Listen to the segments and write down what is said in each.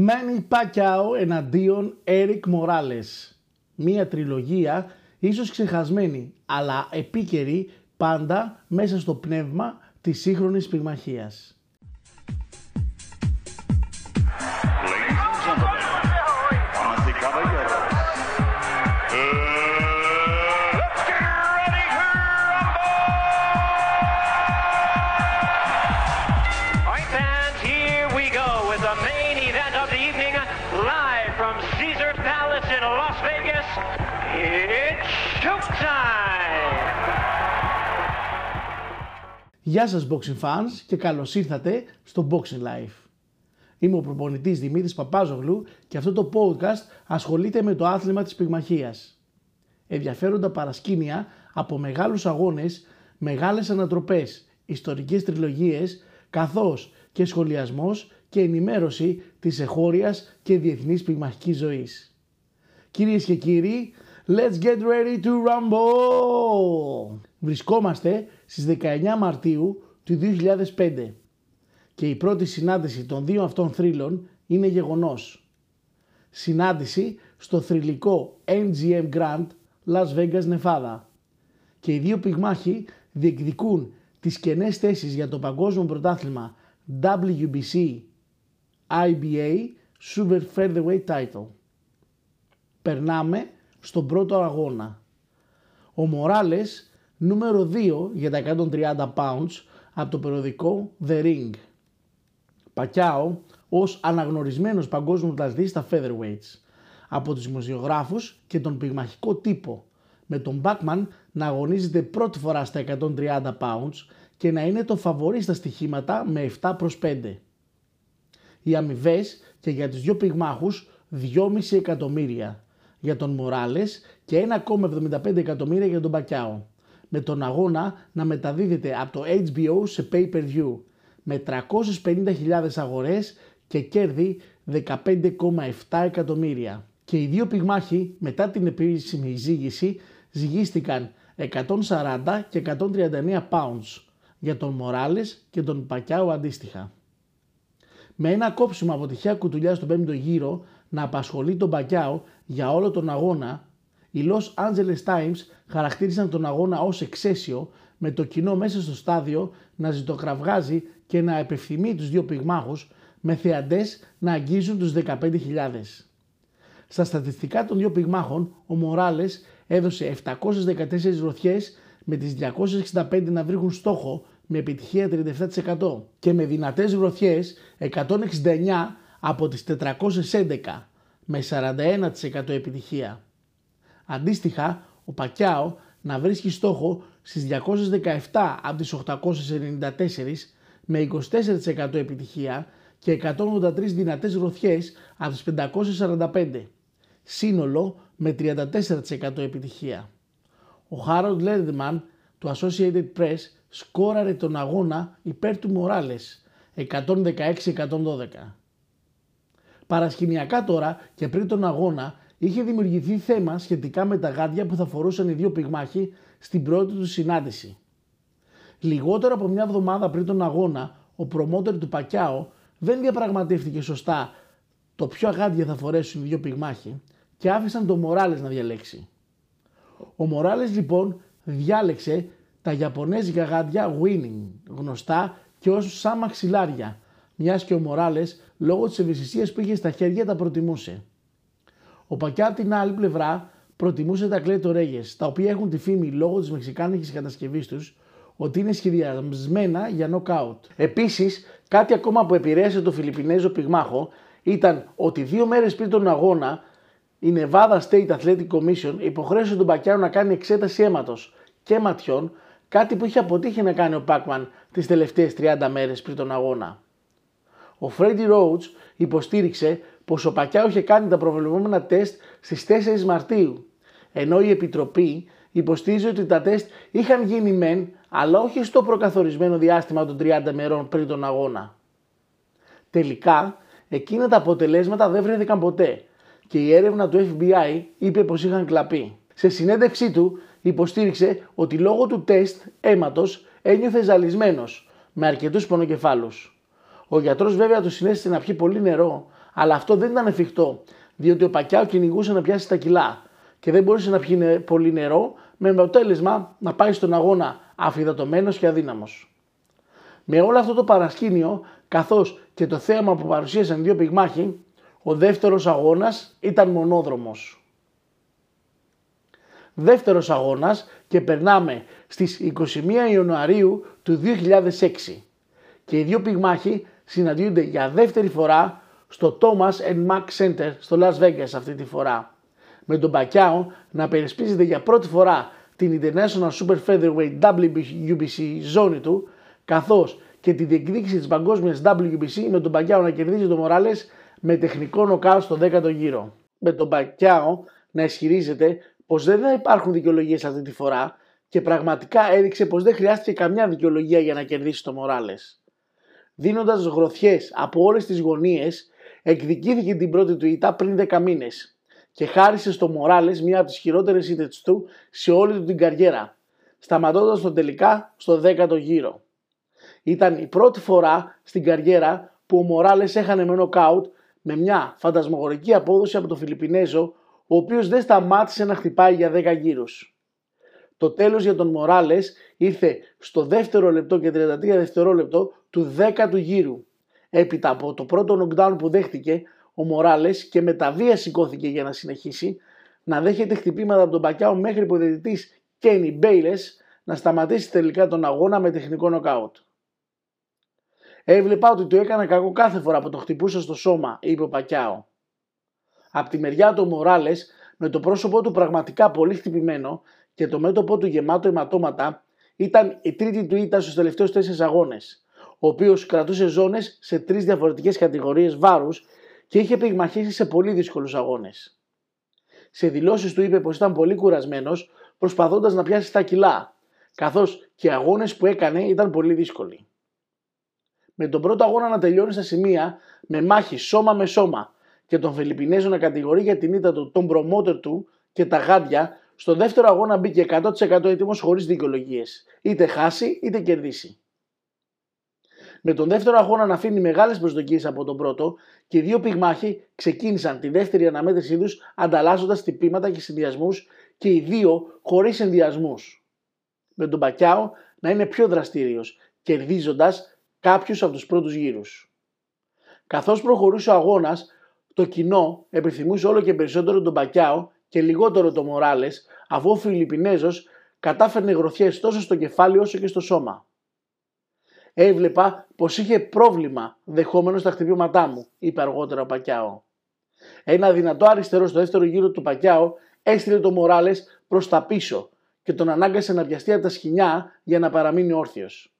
Μένι Πακιάο εναντίον Έρικ Μοράλες. Μία τριλογία ίσως ξεχασμένη αλλά επίκαιρη πάντα μέσα στο πνεύμα της σύγχρονης πυγμαχίας. Las Vegas. It's showtime! Γεια σας boxing fans και καλώς ήρθατε στο Boxing Life. Είμαι ο προπονητής Δημήτρης Παπάζογλου και αυτό το podcast ασχολείται με το άθλημα της πυγμαχίας. Ενδιαφέροντα παρασκήνια από μεγάλους αγώνες, μεγάλες ανατροπές, ιστορικές τριλογίες, καθώς και σχολιασμός και ενημέρωση της εχώριας και διεθνής πυγμαχικής ζωής. Κυρίες και κύριοι, let's get ready to rumble! Βρισκόμαστε στις 19 Μαρτίου του 2005 και η πρώτη συνάντηση των δύο αυτών θρύλων είναι γεγονός. Συνάντηση στο θρυλικό MGM Grand Las Vegas, Nevada. Και οι δύο πυγμάχοι διεκδικούν τις κενές θέσεις για το παγκόσμιο πρωτάθλημα WBC IBA Super Featherweight Title. Περνάμε στον πρώτο αγώνα. Ο Μοράλες νούμερο 2 για τα 130 pounds από το περιοδικό The Ring. Πακιάο ως αναγνωρισμένος παγκόσμιος πρωταθλητής στα featherweights από τους δημοσιογράφους και τον πυγμαχικό τύπο με τον Backman να αγωνίζεται πρώτη φορά στα 130 pounds και να είναι το φαβορί στα στοιχήματα με 7 προς 5. Οι αμοιβές και για τους δύο πυγμάχους 2,5 εκατομμύρια για τον Μοράλες και 1,75 εκατομμύρια για τον Πακιάο με τον αγώνα να μεταδίδεται από το HBO σε pay-per-view με 350.000 αγορές και κέρδη 15,7 εκατομμύρια. Και οι δύο πυγμάχοι μετά την επίσημη ζήγηση ζυγίστηκαν 140 και 139 pounds για τον Μοράλες και τον Πακιάου αντίστοιχα. Με ένα κόψιμο από τυχαία κουτουλιάς στον 5ο γύρο να απασχολεί τον Πακιάου για όλο τον αγώνα, οι Los Angeles Times χαρακτήρισαν τον αγώνα ως εξαίσιο με το κοινό μέσα στο στάδιο να ζητοκραυγάζει και να επευθυμεί τους δύο πυγμάχους με θεαντές να αγγίζουν τους 15.000. Στα στατιστικά των δύο πυγμάχων, ο Μοράλες έδωσε 714 ροθιές με τις 265 να βρίσκουν στόχο με επιτυχία 37% και με δυνατές γροθιές 169 από τις 411 με 41% επιτυχία. Αντίστοιχα, ο Πακιάο να βρίσκει στόχο στις 217 από τις 894 με 24% επιτυχία και 183 δυνατές γροθιές από τις 545. Σύνολο με 34% επιτυχία. Ο Χάροντ Λέρδεμαν του Associated Press σκόραρε τον αγώνα υπέρ του Μοράλες 116-112. Παρασκηνιακά τώρα και πριν τον αγώνα είχε δημιουργηθεί θέμα σχετικά με τα γάντια που θα φορούσαν οι δύο πυγμάχοι στην πρώτη του συνάντηση. Λιγότερο από μια εβδομάδα πριν τον αγώνα, ο προμότερ του Πακιάο δεν διαπραγματεύτηκε σωστά το ποιο γάντια θα φορέσουν οι δύο πυγμάχοι και άφησαν τον Μοράλες να διαλέξει. Ο Μοράλες λοιπόν διάλεξε τα Ιαπωνέζικα γάντια winning, γνωστά και ως σαν μαξιλάρια, μιας και ο Μοράλες λόγω της ευαισθησίας που είχε στα χέρια τα προτιμούσε. Ο Πακιά από την άλλη πλευρά προτιμούσε τα κλέτο ρέγες, τα οποία έχουν τη φήμη λόγω της μεξικάνικης κατασκευής τους ότι είναι σχεδιασμένα για νοκάουτ. Επίσης, κάτι ακόμα που επηρέασε το Φιλιππινέζο πυγμάχο ήταν ότι δύο μέρες πριν τον αγώνα η Nevada State Athletic Commission υποχρέωσε τον Πακιάο να κάνει εξέταση αίματος και ματιών, κάτι που είχε αποτύχει να κάνει ο Πάκμαν τις τελευταίες 30 μέρες πριν τον αγώνα. Ο Φρέντι Ρόουτς υποστήριξε πως ο Πακιάο είχε κάνει τα προβλεπόμενα τεστ στις 4 Μαρτίου, ενώ η Επιτροπή υποστήριζε ότι τα τεστ είχαν γίνει μεν, αλλά όχι στο προκαθορισμένο διάστημα των 30 μερών πριν τον αγώνα. Τελικά, εκείνα τα αποτελέσματα δεν βρέθηκαν ποτέ και η έρευνα του FBI είπε πως είχαν κλαπεί. Σε συνέντευξή του υποστήριξε ότι λόγω του τεστ αίματος ένιωθε ζαλισμένος με αρκετούς πονοκεφάλους. Ο γιατρός βέβαια του συνέστησε να πιει πολύ νερό, Αλλά αυτό δεν ήταν εφικτό, διότι ο Πακιάο κυνηγούσε να πιάσει τα κιλά και δεν μπορούσε να πιει πολύ νερό, με αποτέλεσμα να πάει στον αγώνα αφιδατωμένος και αδύναμος. Με όλο αυτό το παρασκήνιο, καθώς και το θέαμα που παρουσίασαν δύο πυγμάχοι, ο δεύτερος αγώνας ήταν μονόδρομος. Δεύτερος αγώνας και περνάμε στις 21 Ιανουαρίου του 2006 και οι δύο πυγμάχοι συναντιούνται για δεύτερη φορά στο Thomas and Mack Center στο Las Vegas αυτή τη φορά. Με τον Πακιάο να περισπίζεται για πρώτη φορά την International Super Featherweight WBC ζώνη του καθώς και τη διεκδίκηση της παγκόσμιας WBC με τον Πακιάο να κερδίζει τον Μοράλες με τεχνικό νοκάου στο 10ο γύρο. Με τον Πακιάο να ισχυρίζεται πως δεν θα υπάρχουν δικαιολογίες αυτή τη φορά και πραγματικά έδειξε πως δεν χρειάστηκε καμιά δικαιολογία για να κερδίσει τον Μοράλες. Δίνοντας γροθιές από όλες τις γωνίες, εκδικήθηκε την πρώτη του ήττα πριν 10 μήνες και χάρισε στο Μοράλες μία από τις χειρότερες ήττες του σε όλη του την καριέρα, σταματώντας τον τελικά στο 10ο γύρο. Ήταν η πρώτη φορά στην καριέρα που ο Μοράλες έχανε με νοκάουτ με μια φαντασμογορική απόδοση από τον Φιλιππινέζο, ο οποίος δεν σταμάτησε να χτυπάει για 10 γύρους. Το τέλος για τον Μοράλες ήρθε στο δεύτερο λεπτό και 33 δευτερόλεπτο του 10ου γύρου. Έπειτα από το πρώτο knockdown που δέχτηκε, ο Μοράλες και με τα βία σηκώθηκε για να συνεχίσει να δέχεται χτυπήματα από τον Πακιάο μέχρι που ο διαιτητής Κένι Μπέιλες να σταματήσει τελικά τον αγώνα με τεχνικό νοκάουτ. Έβλεπα ότι του έκανα κακό κάθε φορά που το χτυπούσα στο σώμα, είπε ο Πακιάο. Απ' τη μεριά του Μοράλες, με το πρόσωπό του πραγματικά πολύ χτυπημένο και το μέτωπό του γεμάτο αιματώματα, ήταν η τρίτη του ήττα στους τελευταίους τέσσερις αγώνες, ο οποίος κρατούσε ζώνες σε τρεις διαφορετικές κατηγορίες βάρους και είχε πυγμαχίσει σε πολύ δύσκολους αγώνες. Σε δηλώσεις του είπε πως ήταν πολύ κουρασμένος, προσπαθώντας να πιάσει τα κιλά, καθώς και οι αγώνες που έκανε ήταν πολύ δύσκολοι με τον πρώτο αγώνα να τελειώνει στα σημεία με μάχη σώμα με σώμα και τον Φιλιππινέζο να κατηγορεί για την ήττα του, τον προμότερ του και τα γάντια, στο δεύτερο αγώνα μπήκε 100% έτοιμος χωρίς δικαιολογίες. Είτε χάσει είτε κερδίσει. Με τον δεύτερο αγώνα να αφήνει μεγάλες προσδοκίες από τον πρώτο και οι δύο πυγμάχοι ξεκίνησαν τη δεύτερη αναμέτρησή τους ανταλλάσσοντας τυπήματα και συνδυασμούς και οι δύο χωρίς ενδιασμού. Με τον Μπακιάο να είναι πιο δραστήριος, κερδίζοντας κάποιους από τους πρώτους γύρους. Καθώς προχωρούσε ο αγώνας, το κοινό επιθυμούσε όλο και περισσότερο τον Πακιάο και λιγότερο τον Μοράλες, αφού ο Φιλιππινέζος κατάφερνε γροθιές τόσο στο κεφάλι όσο και στο σώμα. Έβλεπα πως είχε πρόβλημα δεχόμενος στα χτυπήματά μου, είπε αργότερα ο Πακιάο. Ένα δυνατό αριστερό στο δεύτερο γύρο του Πακιάο έστειλε τον Μοράλες προς τα πίσω και τον ανάγκασε να βιαστεί από τα σκηνιά για να παραμείνει όρθιος.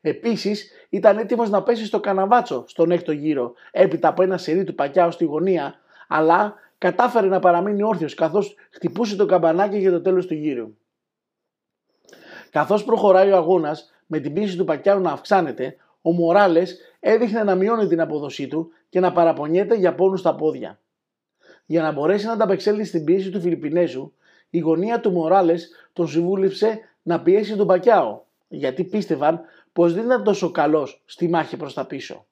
Επίσης, ήταν έτοιμος να πέσει στο καναβάτσο στον έκτο γύρο, έπειτα από ένα σερί του πακιάου στη γωνία, αλλά κατάφερε να παραμείνει όρθιος καθώς χτυπούσε το καμπανάκι για το τέλος του γύρου. Καθώς προχωράει ο αγώνας με την πίεση του Πακιάου να αυξάνεται, ο Μοράλες έδειχνε να μειώνει την απόδοσή του και να παραπονιέται για πόνους στα πόδια. Για να μπορέσει να ανταπεξέλθει στην πίεση του Φιλιππινέζου, η γωνία του Μοράλες τον συμβούλευσε να πιέσει τον Πακιάο, γιατί πίστευαν πως δεν ήταν τόσο καλός στη μάχη προς τα πίσω.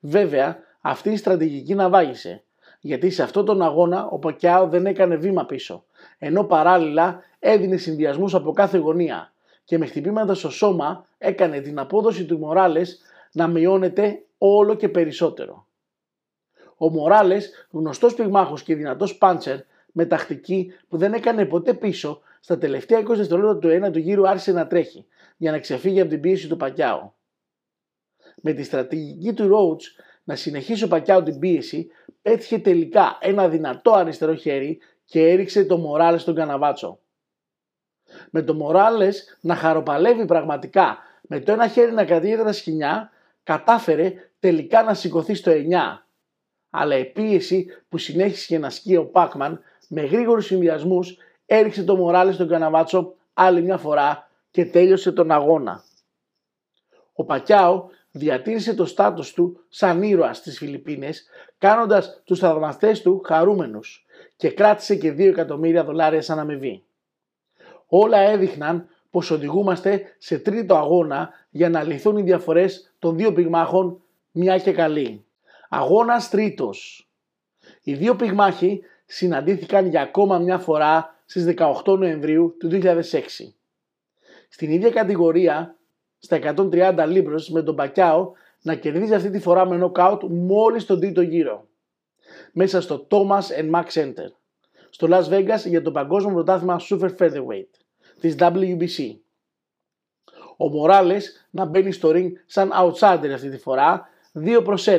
Βέβαια, αυτή η στρατηγική ναυάγησε, γιατί σε αυτόν τον αγώνα ο Πακιάο δεν έκανε βήμα πίσω, ενώ παράλληλα έδινε συνδυασμούς από κάθε γωνία και με χτυπήματα στο σώμα έκανε την απόδοση του Μοράλες να μειώνεται όλο και περισσότερο. Ο Μοράλες, γνωστός πυγμάχος και δυνατός πάντσερ, με τακτική που δεν έκανε ποτέ πίσω, στα τελευταία 20 δευτερόλεπτα του ένα του γύρου άρχισε να τρέχει για να ξεφύγει από την πίεση του Πακιάου. Με τη στρατηγική του Ρόουτς να συνεχίσει ο Πακιάου την πίεση, πέτυχε τελικά ένα δυνατό αριστερό χέρι και έριξε το Μοράλες στον καναβάτσο. Με το Μοράλες να χαροπαλεύει πραγματικά, με το ένα χέρι να κρατήσει τα σκηνιά, κατάφερε τελικά να σηκωθεί στο 9. Αλλά η πίεση που συνέχισε να ασκεί ο Πάκμαν με γρήγορους συνδυασμούς έριξε το Μοράλες στον καναβάτσο άλλη μια φορά και τέλειωσε τον αγώνα. Ο Πακιάο διατήρησε το στάτος του σαν ήρωας στις Φιλιππίνες, κάνοντας τους θαυμαστές του χαρούμενους και κράτησε και 2 εκατομμύρια δολάρια σαν αμοιβή. Όλα έδειχναν πως οδηγούμαστε σε τρίτο αγώνα για να λυθούν οι διαφορές των δύο πυγμάχων μια και καλή. Αγώνας τρίτος. Οι δύο πυγμάχοι συναντήθηκαν για ακόμα μια φορά στις 18 Νοεμβρίου του 2006. Στην ίδια κατηγορία, στα 130 λίμπρος με τον Πακιάο να κερδίζει αυτή τη φορά με νοκάουτ μόλις τον τρίτο γύρο. Μέσα στο Thomas and Mack Center. Στο Las Vegas για το παγκόσμιο πρωτάθλημα Super Featherweight της WBC. Ο Μοράλες να μπαίνει στο ring σαν outsider αυτή τη φορά 2 προς 1.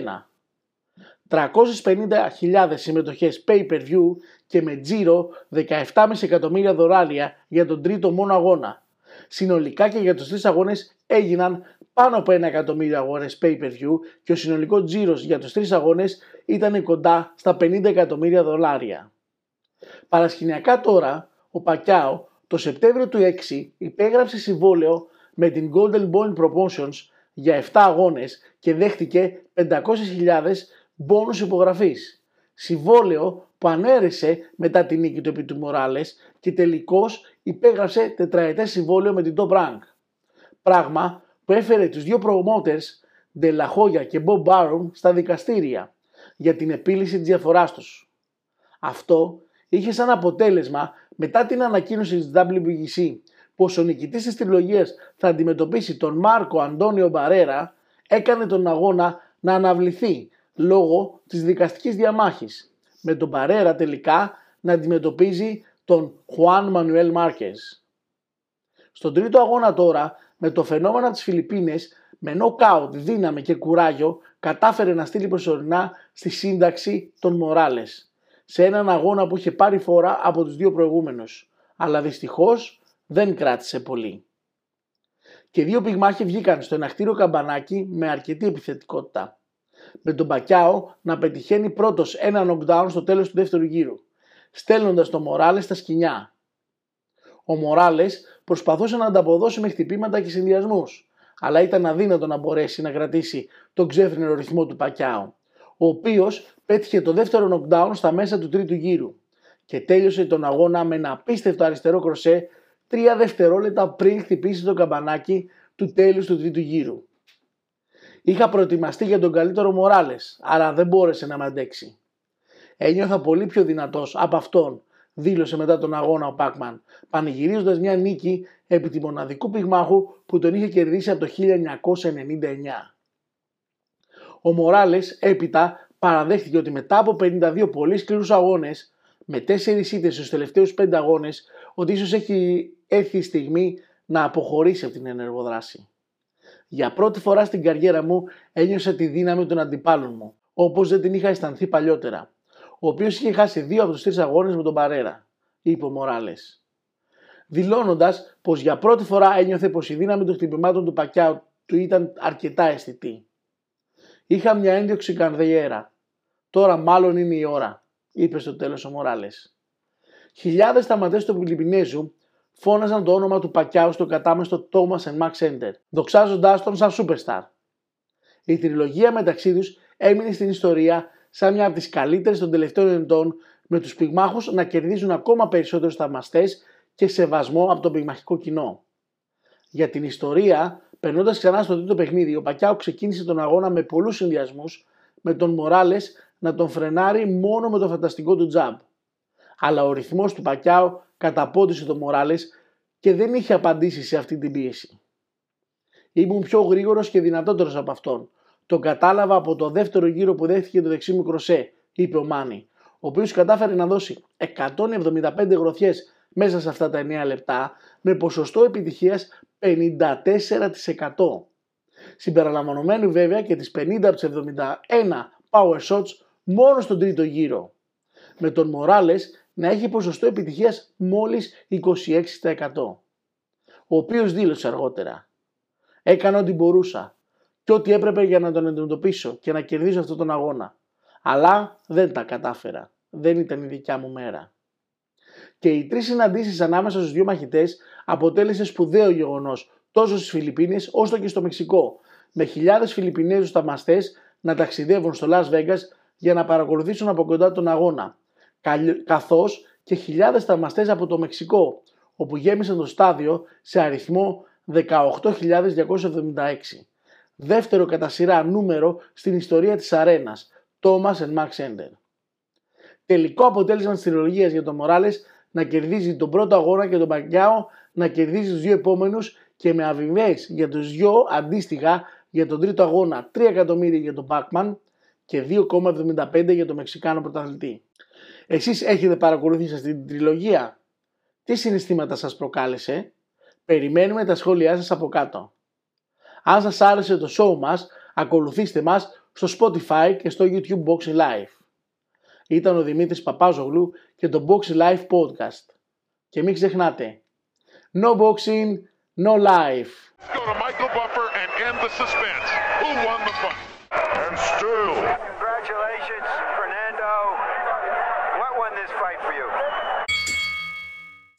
350.000 συμμετοχές pay-per-view και με τζίρο 17,5 εκατομμύρια δολάρια για τον τρίτο μόνο αγώνα. Συνολικά και για τους τρεις αγώνες έγιναν πάνω από 1 εκατομμύριο αγώνες pay-per-view και ο συνολικός τζίρος για τους τρεις αγώνες ήταν κοντά στα 50 εκατομμύρια δολάρια. Παρασκηνιακά τώρα, ο Πακιάο το Σεπτέμβριο του 6 υπέγραψε συμβόλαιο με την Golden Boy Promotions για 7 αγώνες και δέχτηκε 500.000 μπόνους υπογραφής. Συμβόλαιο που ανέρεσε μετά την νίκη του επί του Μοράλες και τελικώς υπέγραψε τετραετές συμβόλαιο με την Top Rank. Πράγμα που έφερε τους δύο promoters De La Hoya και Bob Barum στα δικαστήρια για την επίλυση της διαφοράς τους. Αυτό είχε σαν αποτέλεσμα μετά την ανακοίνωση της WBC πως ο νικητής της τριλογίας θα αντιμετωπίσει τον Μάρκο Αντώνιο Μπαρέρα έκανε τον αγώνα να αναβληθεί λόγω της δικαστικής διαμάχης με τον Μπαρέρα τελικά να αντιμετωπίζει τον Χουάν Μανουέλ Μάρκες. Στον τρίτο αγώνα τώρα με το φαινόμενο από τις Φιλιππίνες με νοκάουτ, δύναμη και κουράγιο κατάφερε να στείλει προσωρινά στη σύνταξη των Μοράλες σε έναν αγώνα που είχε πάρει φορά από τους δύο προηγούμενους αλλά δυστυχώς δεν κράτησε πολύ. Και δύο πυγμάχοι βγήκαν στο εναχτήριο καμπανάκι με αρκετή επιθετικότητα. Με τον Μπακιάο να πετυχαίνει πρώτος ένα knockdown στο τέλος του δεύτερου γύρου, στέλνοντας τον Μοράλες στα σκηνιά. Ο Μοράλες προσπαθούσε να ανταποδώσει με χτυπήματα και συνδυασμούς, αλλά ήταν αδύνατο να μπορέσει να κρατήσει τον ξέφρενο ρυθμό του Πακιάο, ο οποίος πέτυχε το δεύτερο knockdown στα μέσα του τρίτου γύρου και τέλειωσε τον αγώνα με ένα απίστευτο αριστερό κροσέ τρία δευτερόλεπτα πριν χτυπήσει το καμπανάκι του τέλους του τρίτου γύρου. Είχα προετοιμαστεί για τον καλύτερο Μοράλες, άρα δεν μπόρεσε να με αντέξει. Ένιωθα πολύ πιο δυνατός από αυτόν, δήλωσε μετά τον αγώνα ο Πάκμαν, πανηγυρίζοντας μια νίκη επί τη μοναδικού πυγμάχου που τον είχε κερδίσει από το 1999. Ο Μοράλες έπειτα παραδέχτηκε ότι μετά από 52 πολύ σκληρούς αγώνες, με 4 ήττες στους τελευταίους 5 αγώνες, ότι ίσως έχει έρθει η στιγμή να αποχωρήσει από την ενεργοδράση. Για πρώτη φορά στην καριέρα μου ένιωσα τη δύναμη των αντιπάλων μου, όπως δεν την είχα αισθανθεί παλιότερα, ο οποίος είχε χάσει δύο από τους τρεις αγώνες με τον Παρέρα, είπε ο Μοράλες. Δηλώνοντας πως για πρώτη φορά ένιωθε πως η δύναμη των χτυπημάτων του Πακιάου του ήταν αρκετά αισθητή. Είχα μια ένδειξη καρδιέρα. Τώρα μάλλον είναι η ώρα, είπε στο τέλος ο Μοράλες. Χιλιάδες σταματές του Φιλιππινέζου φώναζαν το όνομα του Πακιάου στο κατάμεστο Thomas and Mack Center, δοξάζοντάς τον σαν superstar. Η τριλογία μεταξύ τους έμεινε στην ιστορία σαν μια από τις καλύτερες των τελευταίων ετών, με τους πυγμάχους να κερδίζουν ακόμα περισσότερους θαυμαστές και σεβασμό από το πυγμαχικό κοινό. Για την ιστορία, περνώντας ξανά στο τρίτο παιχνίδι, ο Πακιάου ξεκίνησε τον αγώνα με πολλούς συνδυασμούς, με τον Μοράλες να τον φρενάρει μόνο με το φανταστικό του τζαμπ. Αλλά ο ρυθμός του Πακιάου καταπόντησε τον Μοράλες και δεν είχε απαντήσει σε αυτή την πίεση. Ήμουν πιο γρήγορος και δυνατότερος από αυτόν. Τον κατάλαβα από το δεύτερο γύρο που δέχτηκε το δεξί μου κροσέ, είπε ο Μάνι, ο οποίος κατάφερε να δώσει 175 γροθιές μέσα σε αυτά τα 9 λεπτά με ποσοστό επιτυχίας 54%. Συμπεριλαμβανομένου βέβαια και τις 50 από τις 71 power shots μόνο στον τρίτο γύρο. Με τον Μοράλες να έχει ποσοστό επιτυχίας μόλις 26%. Ο οποίος δήλωσε αργότερα «Έκανα ό,τι μπορούσα και ό,τι έπρεπε για να τον αντιμετωπίσω και να κερδίσω αυτόν τον αγώνα. Αλλά δεν τα κατάφερα. Δεν ήταν η δικιά μου μέρα». Και οι τρεις συναντήσεις ανάμεσα στους δύο μαχητές αποτέλεσε σπουδαίο γεγονός τόσο στις Φιλιππίνες όσο και στο Μεξικό με χιλιάδες Φιλιππινέζους θαυμαστές να ταξιδεύουν στο Las Vegas για να παρακολουθήσουν από κοντά τον αγώνα καθώς και χιλιάδες θαυμαστές από το Μεξικό, όπου γέμισαν το στάδιο σε αριθμό 18.276. Δεύτερο κατά σειρά νούμερο στην ιστορία της αρένας, Thomas and Max Ender. Τελικό αποτέλεσμα της τριλογίας για τον Μοράλες να κερδίζει τον πρώτο αγώνα και τον Πακιάο να κερδίζει τους δύο επόμενους και με αβιβέ για τους δυο αντίστοιχα για τον τρίτο αγώνα 3 εκατομμύρια για τον Πάκμαν και 2,75 για τον Μεξικάνο πρωταθλητή. Εσείς έχετε παρακολουθήσει αυτή την τριλογία; Τι συναισθήματα σας προκάλεσε; Περιμένουμε τα σχόλιά σας από κάτω. Αν σας άρεσε το show μας, ακολουθήστε μας στο Spotify και στο YouTube Boxing Live. Ήταν ο Δημήτρης Παπάζογλου και το Boxing Live Podcast. Και μην ξεχνάτε, no boxing, no life. Let's go to Michael Buffer and end the suspense. Who won the fight? And still, Congratulations.